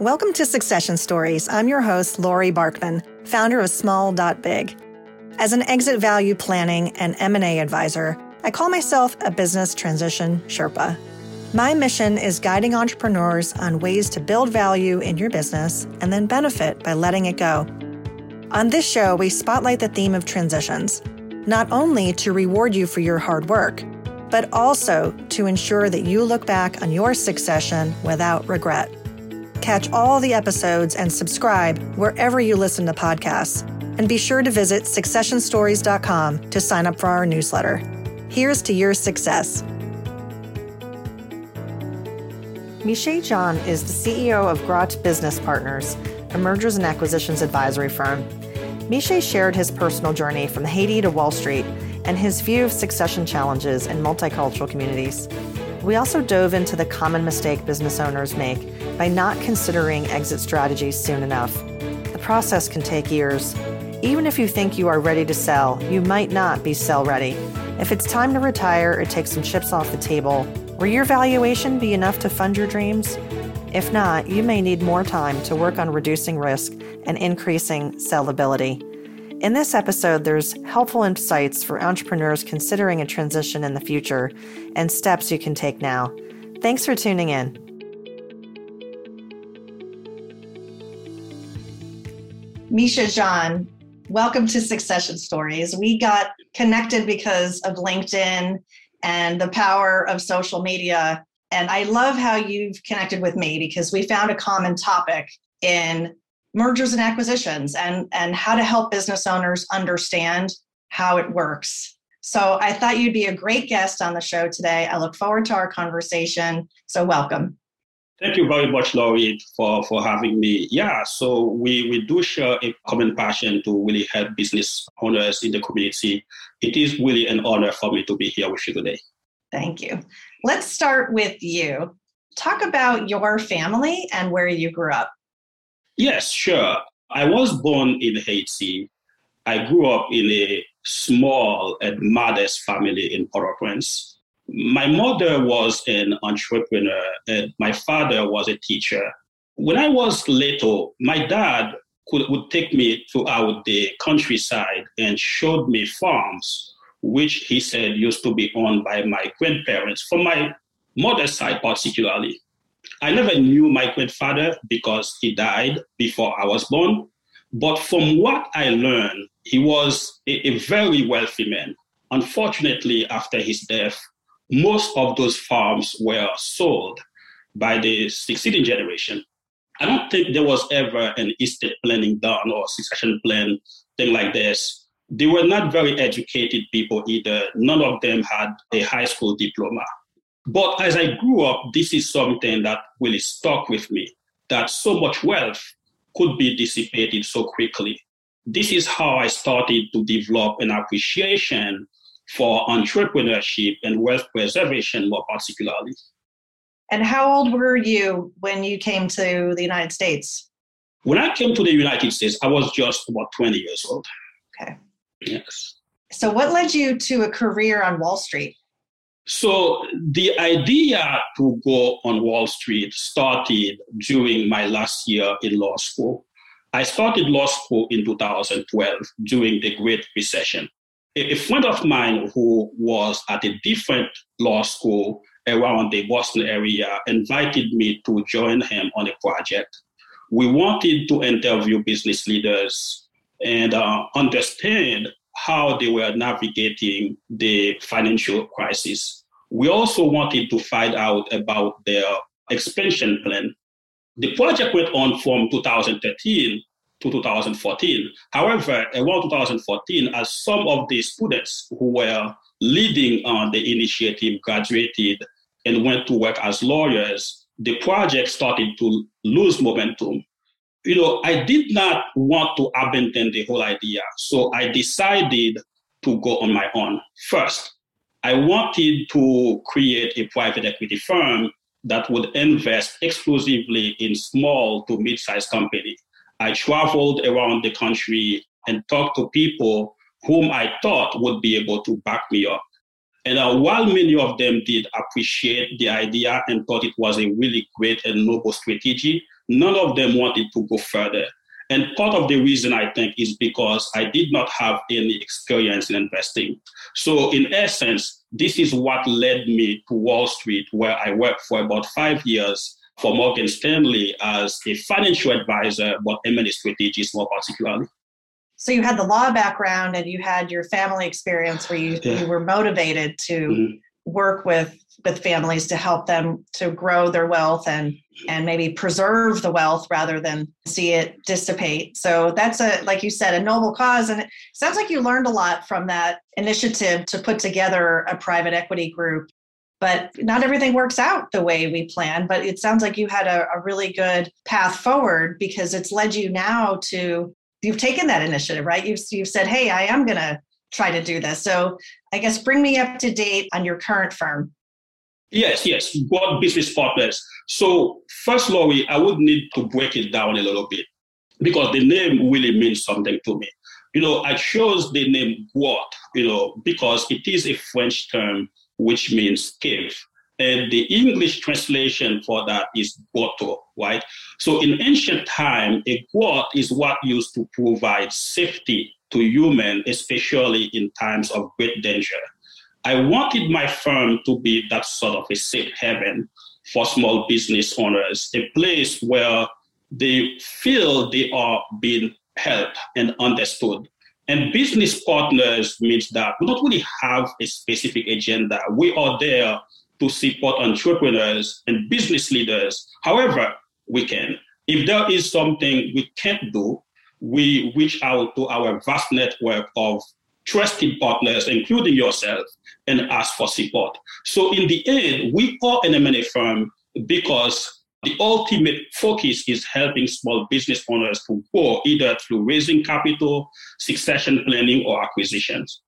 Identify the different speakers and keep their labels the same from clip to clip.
Speaker 1: Welcome to Succession Stories. I'm your host, Laurie Barkman, founder of Small.big. As an exit value planning and M&A advisor, I call myself a business transition Sherpa. My mission is guiding entrepreneurs on ways to build value in your business and then benefit by letting it go. On this show, we spotlight the theme of transitions, not only to reward you for your hard work, but also to ensure that you look back on your succession without regret. Catch all the episodes and subscribe wherever you listen to podcasts. And be sure to visit successionstories.com to sign up for our newsletter. Here's to your success. Miche John is the CEO of Grot Business Partners, a mergers and acquisitions advisory firm. Miche shared his personal journey from Haiti to Wall Street and his view of succession challenges in multicultural communities. We also dove into the common mistake business owners make by not considering exit strategies soon enough. The process can take years. Even if you think you are ready to sell, you might not be sell ready. If it's time to retire or take some chips off the table, will your valuation be enough to fund your dreams? If not, you may need more time to work on reducing risk and increasing sellability. In this episode, there's helpful insights for entrepreneurs considering a transition in the future and steps you can take now. Thanks for tuning in. Miche John, welcome to Succession Stories. We got connected because of LinkedIn and the power of social media. And I love how you've connected with me because we found a common topic in mergers and acquisitions and, and how to help business owners understand how it works. So I thought you'd be a great guest on the show today. I look forward to our conversation. So welcome.
Speaker 2: Thank you very much, Laurie, for, for having me. Yeah, so we, we do share a common passion to really help business owners in the community. It is really an honor for me to be here with you today.
Speaker 1: Thank you. Let's start with you. Talk about your family and where you grew up.
Speaker 2: Yes, sure. I was born in Haiti. I grew up in a small and modest family in Port-au-Prince my mother was an entrepreneur and my father was a teacher. When I was little, my dad could, would take me throughout the countryside and showed me farms, which he said used to be owned by my grandparents, from my mother's side particularly. I never knew my grandfather because he died before I was born. But from what I learned, he was a, a very wealthy man. Unfortunately, after his death, most of those farms were sold by the succeeding generation. I don't think there was ever an estate planning done or succession plan thing like this. They were not very educated people either. None of them had a high school diploma. But as I grew up, this is something that really stuck with me that so much wealth could be dissipated so quickly. This is how I started to develop an appreciation for entrepreneurship and wealth preservation more particularly.
Speaker 1: And how old were you when you came to the United States?
Speaker 2: When I came to the United States, I was just about 20 years old.
Speaker 1: Okay.
Speaker 2: Yes.
Speaker 1: So, what led you to a career on Wall Street?
Speaker 2: So, the idea to go on Wall Street started during my last year in law school. I started law school in 2012 during the Great Recession a friend of mine who was at a different law school around the Boston area invited me to join him on a project. We wanted to interview business leaders and uh, understand how they were navigating the financial crisis. We also wanted to find out about their expansion plan. The project went on from 2013 to 2014. However, around 2014, as some of the students who were leading on the initiative graduated and went to work as lawyers, the project started to lose momentum. You know, I did not want to abandon the whole idea, so I decided to go on my own. First, I wanted to create a private equity firm that would invest exclusively in small to mid-sized companies I traveled around the country and talked to people whom I thought would be able to back me up. And uh, while many of them did appreciate the idea and thought it was a really great and noble strategy, none of them wanted to go further. And part of the reason I think is because I did not have any experience in investing. So, in essence, this is what led me to Wall Street, where I worked for about five years for Morgan Stanley as a financial advisor, but M&A strategist more particularly.
Speaker 1: So you had the law background and you had your family experience where you, yeah. you were motivated to mm-hmm. work with with families to help them to grow their wealth and and maybe preserve the wealth rather than see it dissipate. So that's a like you said a noble cause and it sounds like you learned a lot from that initiative to put together a private equity group but not everything works out the way we plan but it sounds like you had a, a really good path forward because it's led you now to you've taken that initiative, right? You've, you've said, hey, I am going to try to do this. So I guess bring me up to date on your current firm.
Speaker 2: Yes, yes, What business partners. So first, Laurie, I would need to break it down a little bit because the name really means something to me. You know, I chose the name Grot, you know, because it is a French term which means cave. And the English translation for that is grotto, right? So in ancient time, a grot is what used to provide safety to human, especially in times of great danger. I wanted my firm to be that sort of a safe haven for small business owners, a place where they feel they are being helped and understood. And business partners means that we don't really have a specific agenda. We are there to support entrepreneurs and business leaders however we can. If there is something we can't do, we reach out to our vast network of trusted partners, including yourself, and ask for support. So in the end, we are an M&A firm because the ultimate focus is helping small business owners to grow either through raising capital, succession planning, or acquisitions.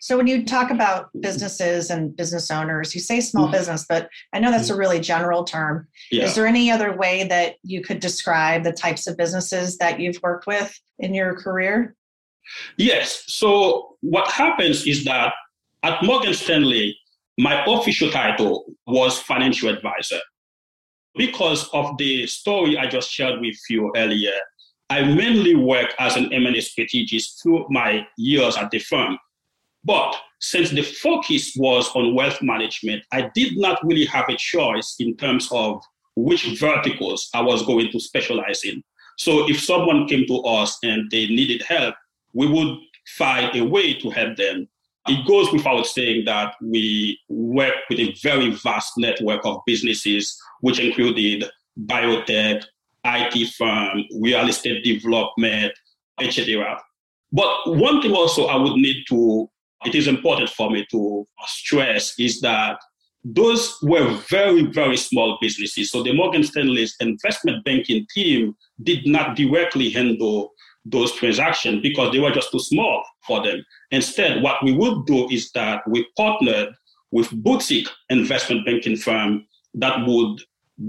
Speaker 1: So when you talk about businesses and business owners, you say small mm-hmm. business, but I know that's a really general term. Yeah. Is there any other way that you could describe the types of businesses that you've worked with in your career?
Speaker 2: Yes. So what happens is that at Morgan Stanley, my official title was financial advisor. Because of the story I just shared with you earlier, I mainly work as an M&A strategist through my years at the firm. But since the focus was on wealth management, I did not really have a choice in terms of which verticals I was going to specialize in. So if someone came to us and they needed help, we would find a way to help them. It goes without saying that we work with a very vast network of businesses, which included biotech, IT firm, real estate development, etc. But one thing also I would need to it is important for me to stress is that those were very, very small businesses. So the Morgan Stanley's investment banking team did not directly handle those transactions because they were just too small for them. Instead, what we would do is that we partnered with boutique investment banking firm that would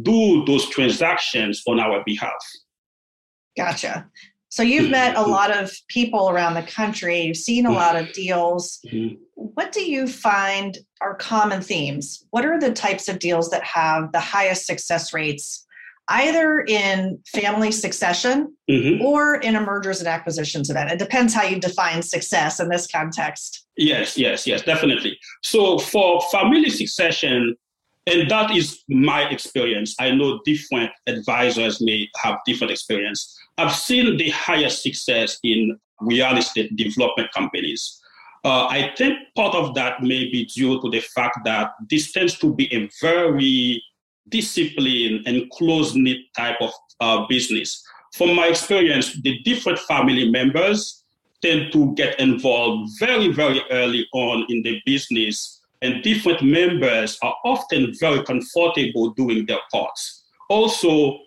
Speaker 2: do those transactions on our behalf.
Speaker 1: Gotcha. So you've met a lot of people around the country, you've seen a mm-hmm. lot of deals. Mm-hmm. What do you find are common themes? What are the types of deals that have the highest success rates, either in family succession mm-hmm. or in a mergers and acquisitions event? It depends how you define success in this context.
Speaker 2: Yes, yes, yes, definitely. So for family succession, and that is my experience. I know different advisors may have different experience. I've seen the highest success in real estate development companies. Uh, I think part of that may be due to the fact that this tends to be a very disciplined and close knit type of uh, business. From my experience, the different family members tend to get involved very, very early on in the business, and different members are often very comfortable doing their parts. Also,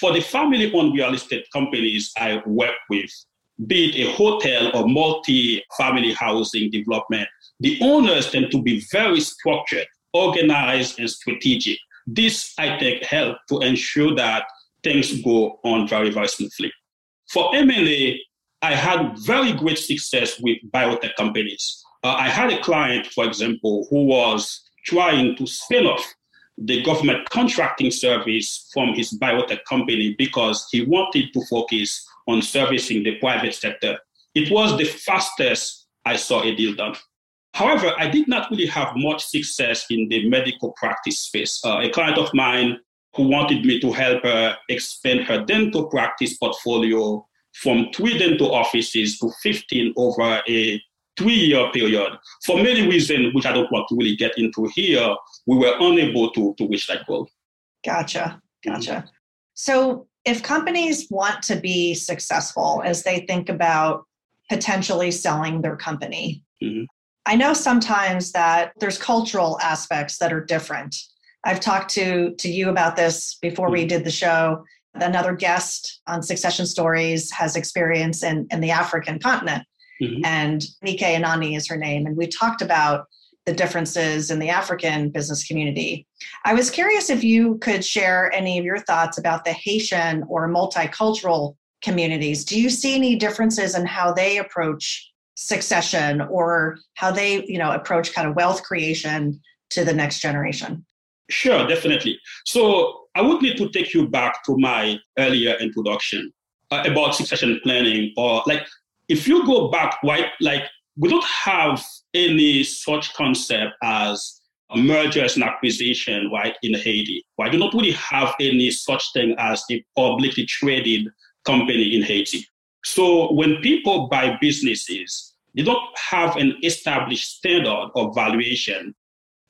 Speaker 2: for the family owned real estate companies I work with, be it a hotel or multi family housing development, the owners tend to be very structured, organized, and strategic. This, I think, helps to ensure that things go on very, very smoothly. For M&A, I had very great success with biotech companies. Uh, I had a client, for example, who was trying to spin off the government contracting service from his biotech company because he wanted to focus on servicing the private sector. It was the fastest I saw a deal done. However, I did not really have much success in the medical practice space. Uh, a client of mine who wanted me to help her expand her dental practice portfolio from three dental offices to 15 over a three year period. For many reasons, which I don't want to really get into here, we were unable to, to reach that goal.
Speaker 1: Gotcha. Gotcha. Mm-hmm. So, if companies want to be successful as they think about potentially selling their company, mm-hmm. I know sometimes that there's cultural aspects that are different. I've talked to, to you about this before we mm-hmm. did the show. Another guest on Succession Stories has experience in, in the African continent. Mm-hmm. And Nike Anani is her name. And we talked about the differences in the African business community. I was curious if you could share any of your thoughts about the Haitian or multicultural communities. Do you see any differences in how they approach succession or how they, you know, approach kind of wealth creation to the next generation?
Speaker 2: Sure, definitely. So I would need to take you back to my earlier introduction uh, about succession planning or like if you go back, right, like we don't have any such concept as mergers and acquisition, right, in Haiti. Right? We don't really have any such thing as a publicly traded company in Haiti. So when people buy businesses, they don't have an established standard of valuation,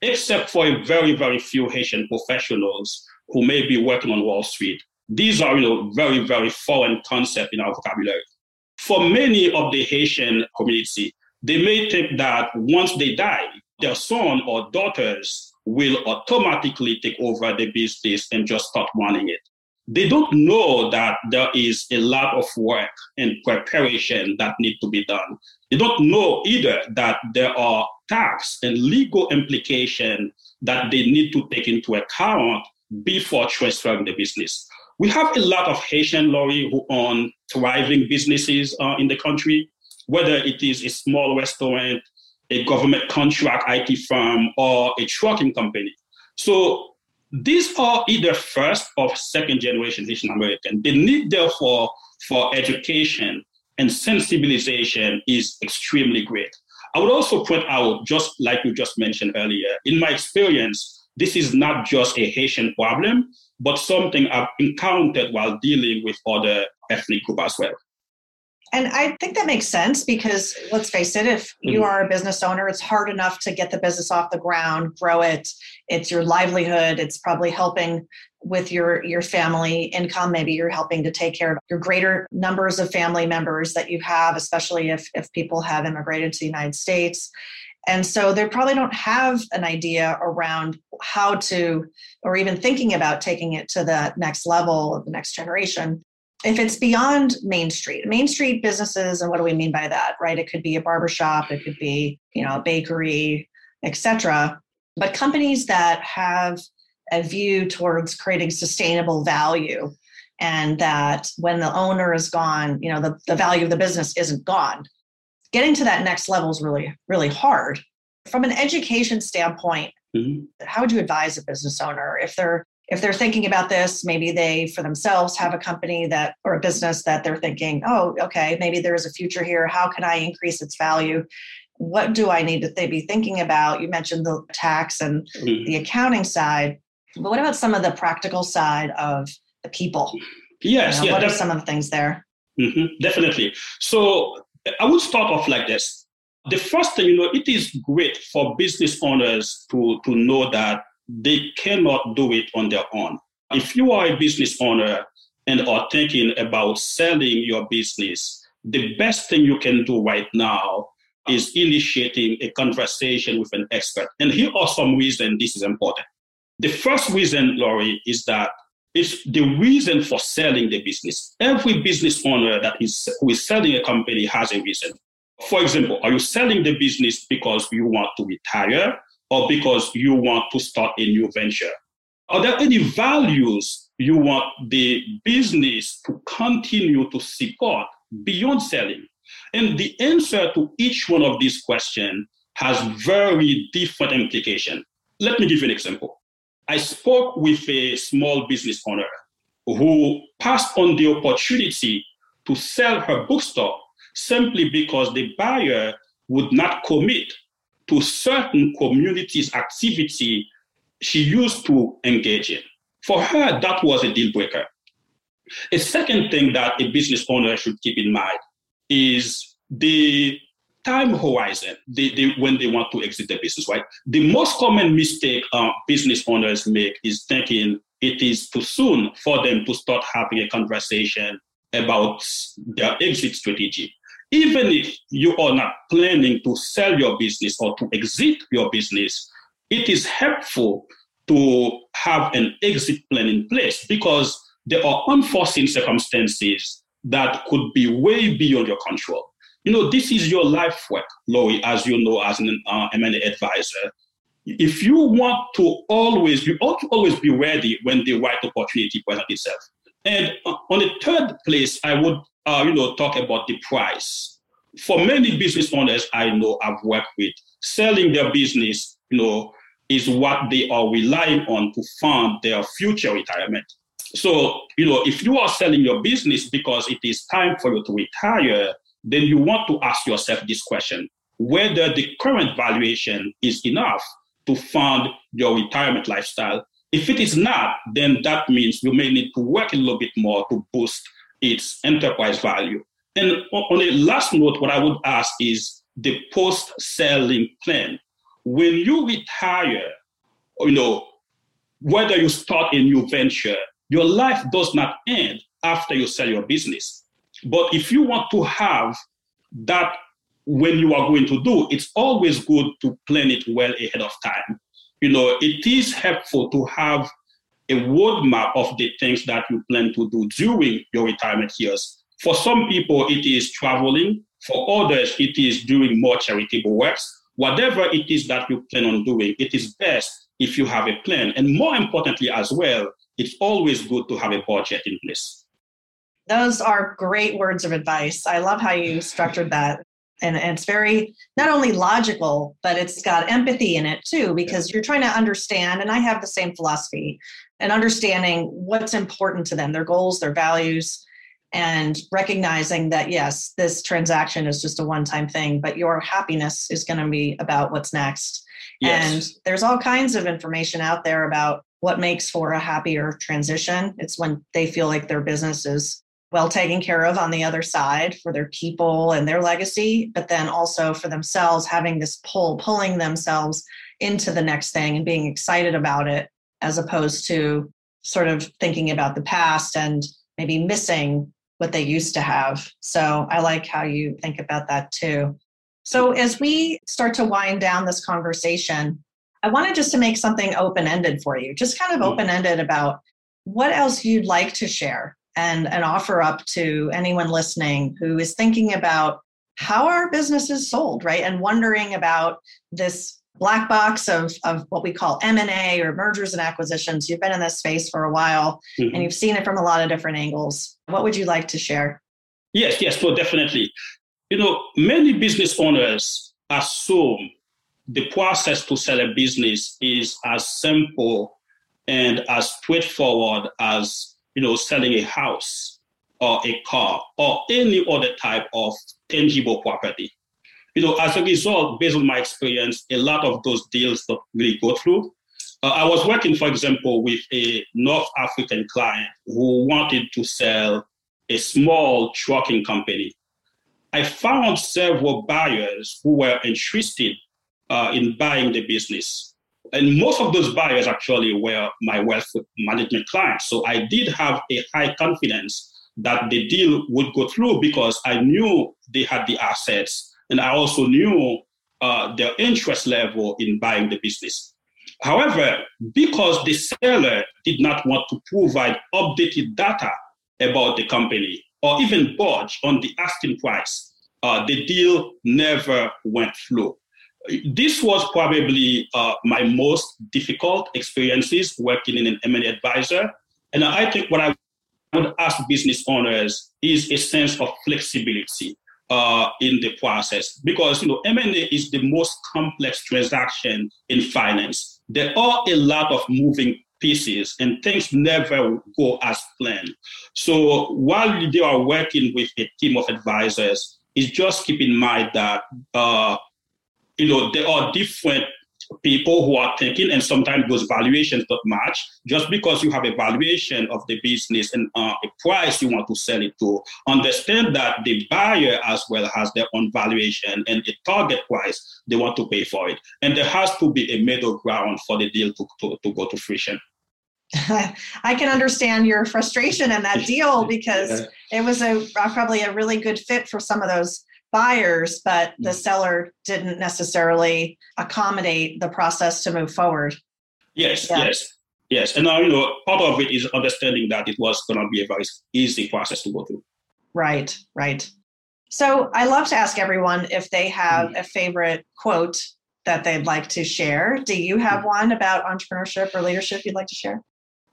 Speaker 2: except for a very, very few Haitian professionals who may be working on Wall Street. These are, you know, very, very foreign concept in our vocabulary for many of the Haitian community, they may think that once they die, their son or daughters will automatically take over the business and just start running it. They don't know that there is a lot of work and preparation that need to be done. They don't know either that there are tax and legal implications that they need to take into account before transferring the business. We have a lot of Haitian Laurie who own thriving businesses uh, in the country, whether it is a small restaurant, a government contract IT firm, or a trucking company. So these are either first or second generation Haitian American. The need, therefore, for education and sensibilization is extremely great. I would also point out, just like you just mentioned earlier, in my experience, this is not just a Haitian problem, but something I've encountered while dealing with other ethnic groups as well.
Speaker 1: And I think that makes sense because let's face it, if you mm-hmm. are a business owner, it's hard enough to get the business off the ground, grow it. It's your livelihood. It's probably helping with your your family income. Maybe you're helping to take care of your greater numbers of family members that you have, especially if if people have immigrated to the United States. And so they probably don't have an idea around how to, or even thinking about taking it to the next level of the next generation. If it's beyond Main Street, Main Street businesses, and what do we mean by that, right? It could be a barbershop, it could be, you know, a bakery, etc. But companies that have a view towards creating sustainable value and that when the owner is gone, you know, the, the value of the business isn't gone getting to that next level is really, really hard. From an education standpoint, mm-hmm. how would you advise a business owner if they're if they're thinking about this, maybe they for themselves have a company that or a business that they're thinking, oh, okay, maybe there's a future here. How can I increase its value? What do I need to th- be thinking about? You mentioned the tax and mm-hmm. the accounting side, but what about some of the practical side of the people?
Speaker 2: Yes,
Speaker 1: you know,
Speaker 2: yeah,
Speaker 1: what are some of the things there?
Speaker 2: Mm-hmm, definitely. So I would start off like this. The first thing, you know, it is great for business owners to, to know that they cannot do it on their own. If you are a business owner and are thinking about selling your business, the best thing you can do right now is initiating a conversation with an expert. And here are some reasons this is important. The first reason, Laurie, is that it's the reason for selling the business. Every business owner that is who is selling a company has a reason. For example, are you selling the business because you want to retire or because you want to start a new venture? Are there any values you want the business to continue to support beyond selling? And the answer to each one of these questions has very different implication. Let me give you an example. I spoke with a small business owner who passed on the opportunity to sell her bookstore simply because the buyer would not commit to certain communities activity she used to engage in. For her, that was a deal breaker. A second thing that a business owner should keep in mind is the time horizon they, they, when they want to exit the business, right? The most common mistake uh, business owners make is thinking it is too soon for them to start having a conversation about their exit strategy. Even if you are not planning to sell your business or to exit your business, it is helpful to have an exit plan in place because there are unforeseen circumstances that could be way beyond your control. You know, this is your life work, Laurie, as you know, as an uh, M&A advisor. If you want to always, you ought to always be ready when the right opportunity presents itself. And uh, on the third place, I would, uh, you know, talk about the price. For many business owners I know I've worked with, selling their business, you know, is what they are relying on to fund their future retirement. So, you know, if you are selling your business because it is time for you to retire, then you want to ask yourself this question whether the current valuation is enough to fund your retirement lifestyle. If it is not, then that means you may need to work a little bit more to boost its enterprise value. And on a last note, what I would ask is the post selling plan. When you retire, you know, whether you start a new venture, your life does not end after you sell your business but if you want to have that when you are going to do, it's always good to plan it well ahead of time. You know, it is helpful to have a roadmap of the things that you plan to do during your retirement years. For some people, it is traveling. For others, it is doing more charitable works. Whatever it is that you plan on doing, it is best if you have a plan. And more importantly, as well, it's always good to have a budget in place.
Speaker 1: Those are great words of advice. I love how you structured that. And, it's very not only logical, but it's got empathy in it too, because you're trying to understand. And I have the same philosophy and understanding what's important to them, their goals, their values, and recognizing that, yes, this transaction is just a one time thing, but your happiness is going to be about what's next. Yes. And there's all kinds of information out there about what makes for a happier transition. It's when they feel like their business is well taken care of on the other side for their people and their legacy, but then also for themselves having this pull, pulling themselves into the next thing and being excited about it, as opposed to sort of thinking about the past and maybe missing what they used to have. So I like how you think about that too. So as we start to wind down this conversation, I wanted just to make something open ended for you, just kind of mm. open ended about what else you'd like to share and an offer up to anyone listening who is thinking about how our business is sold, right? And wondering about this black box of, of what we call M&A or mergers and acquisitions. You've been in this space for a while mm-hmm. and you've seen it from a lot of different angles. What would you like to share?
Speaker 2: Yes, yes, so definitely. You know, many business owners assume the process to sell a business is as simple and as straightforward as you know, selling a house or a car or any other type of tangible property. You know, as a result, based on my experience, a lot of those deals don't really go through. Uh, I was working, for example, with a North African client who wanted to sell a small trucking company. I found several buyers who were interested uh, in buying the business and most of those buyers actually were my wealth management clients. So I did have a high confidence that the deal would go through because I knew they had the assets and I also knew uh, their interest level in buying the business. However, because the seller did not want to provide updated data about the company or even budge on the asking price, uh, the deal never went through this was probably uh, my most difficult experiences working in an M&A advisor. And I think what I would ask business owners is a sense of flexibility. uh, in the process because you know M&A is the most complex transaction in finance. There are a lot of moving pieces and things never go as planned. So while they are working with a team of advisors, is just keep in mind that uh, you know there are different people who are thinking, and sometimes those valuations don't match. Just because you have a valuation of the business and uh, a price you want to sell it to, understand that the buyer as well has their own valuation and a target price they want to pay for it. And there has to be a middle ground for the deal to, to, to go to fruition.
Speaker 1: I can understand your frustration in that deal because yeah. it was a probably a really good fit for some of those buyers, but the mm. seller didn't necessarily accommodate the process to move forward.
Speaker 2: Yes, yeah. yes, yes. And now, you know, part of it is understanding that it was going to be a very easy process to go through.
Speaker 1: Right, right. So I love to ask everyone if they have mm. a favorite quote that they'd like to share. Do you have mm. one about entrepreneurship or leadership you'd like to share?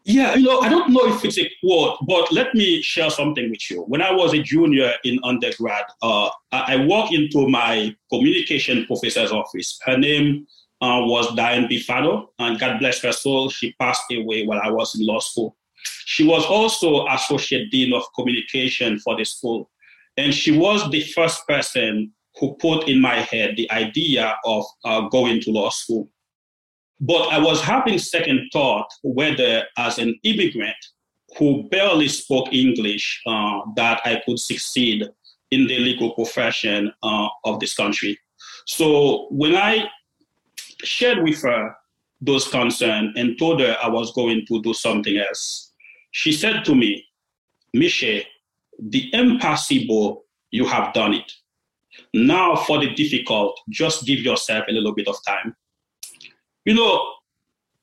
Speaker 2: Yeah, you know, I don't know if it's a quote, but let me share something with you. When I was a junior in undergrad, uh, I, I walked into my communication professor's office. Her name uh, was Diane Bifano, and God bless her soul, she passed away while I was in law school. She was also associate dean of communication for the school, and she was the first person who put in my head the idea of uh, going to law school. But I was having second thought whether, as an immigrant who barely spoke English, uh, that I could succeed in the legal profession uh, of this country. So when I shared with her those concerns and told her I was going to do something else, she said to me, Miche, the impossible, you have done it. Now for the difficult, just give yourself a little bit of time you know,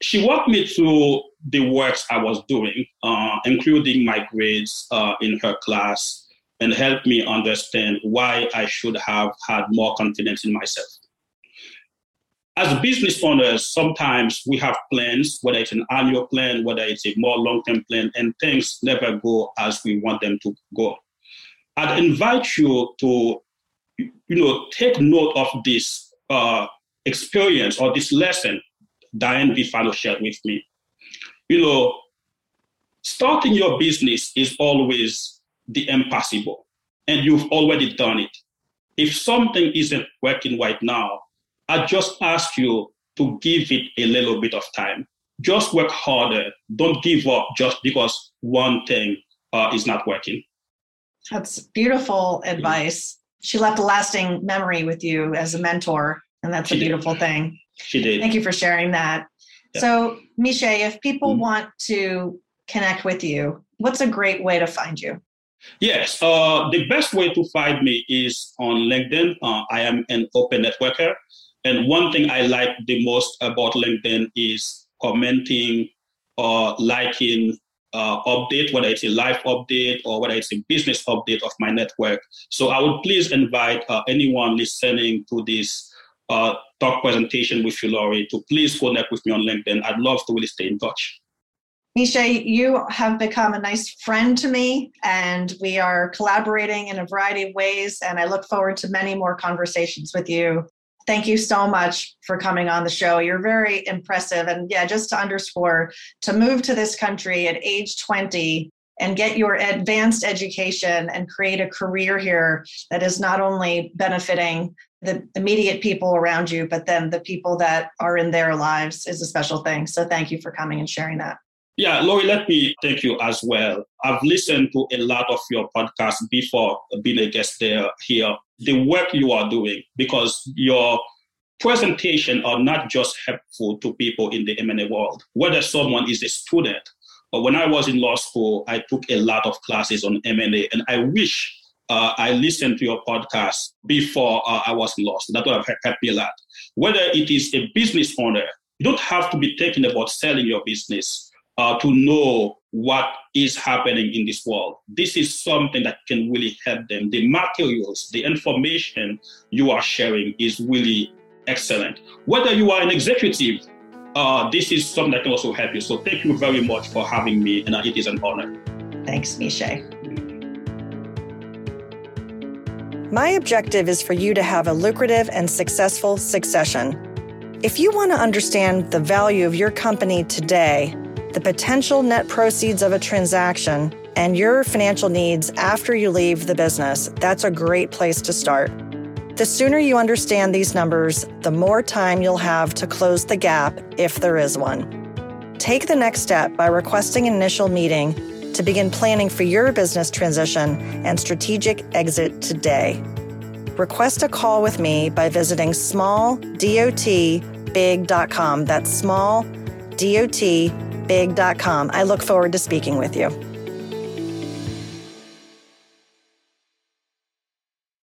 Speaker 2: she walked me through the works I was doing, uh, including my grades uh, in her class, and helped me understand why I should have had more confidence in myself. As business owners, sometimes we have plans, whether it's an annual plan, whether it's a more long term plan, and things never go as we want them to go. I'd invite you to, you know, take note of this uh, experience or this lesson Diane Bifano shared with me. You know, starting your business is always the impossible, and you've already done it. If something isn't working right now, I just ask you to give it a little bit of time. Just work harder. Don't give up just because one thing uh, is not working.
Speaker 1: That's beautiful advice. She left a lasting memory with you as a mentor, and that's she a beautiful did. thing.
Speaker 2: She did.
Speaker 1: Thank you for sharing that. So, Miche, if people mm-hmm. want to connect with you, what's a great way to find you?
Speaker 2: Yes, uh, the best way to find me is on LinkedIn. Uh, I am an open networker. And one thing I like the most about LinkedIn is commenting or liking uh, update, whether it's a live update or whether it's a business update of my network. So I would please invite uh, anyone listening to this uh, talk presentation with you, Laurie, to please connect with me on LinkedIn. I'd love to really stay in touch.
Speaker 1: Miche, you have become a nice friend to me, and we are collaborating in a variety of ways. And I look forward to many more conversations with you. Thank you so much for coming on the show. You're very impressive. And yeah, just to underscore, to move to this country at age 20 and get your advanced education and create a career here that is not only benefiting the immediate people around you, but then the people that are in their lives is a special thing. So thank you for coming and sharing that.
Speaker 2: Yeah, Laurie, let me thank you as well. I've listened to a lot of your podcasts before being a guest there here. The work you are doing, because your presentation are not just helpful to people in the M&A world, whether someone is a student or when I was in law school, I took a lot of classes on M&A, and I wish uh, I listened to your podcast before uh, I was lost. That would have helped me a lot. Whether it is a business owner, you don't have to be thinking about selling your business uh, to know what is happening in this world. This is something that can really help them. The materials, the information you are sharing is really excellent. Whether you are an executive, uh, this is something that can also help you. So thank you very much for having me, and it is an honor.
Speaker 1: Thanks, Miche. My objective is for you to have a lucrative and successful succession. If you want to understand the value of your company today, the potential net proceeds of a transaction, and your financial needs after you leave the business, that's a great place to start. The sooner you understand these numbers, the more time you'll have to close the gap if there is one. Take the next step by requesting an initial meeting to begin planning for your business transition and strategic exit today. Request a call with me by visiting smalldotbig.com. That's smalldotbig.com. I look forward to speaking with you.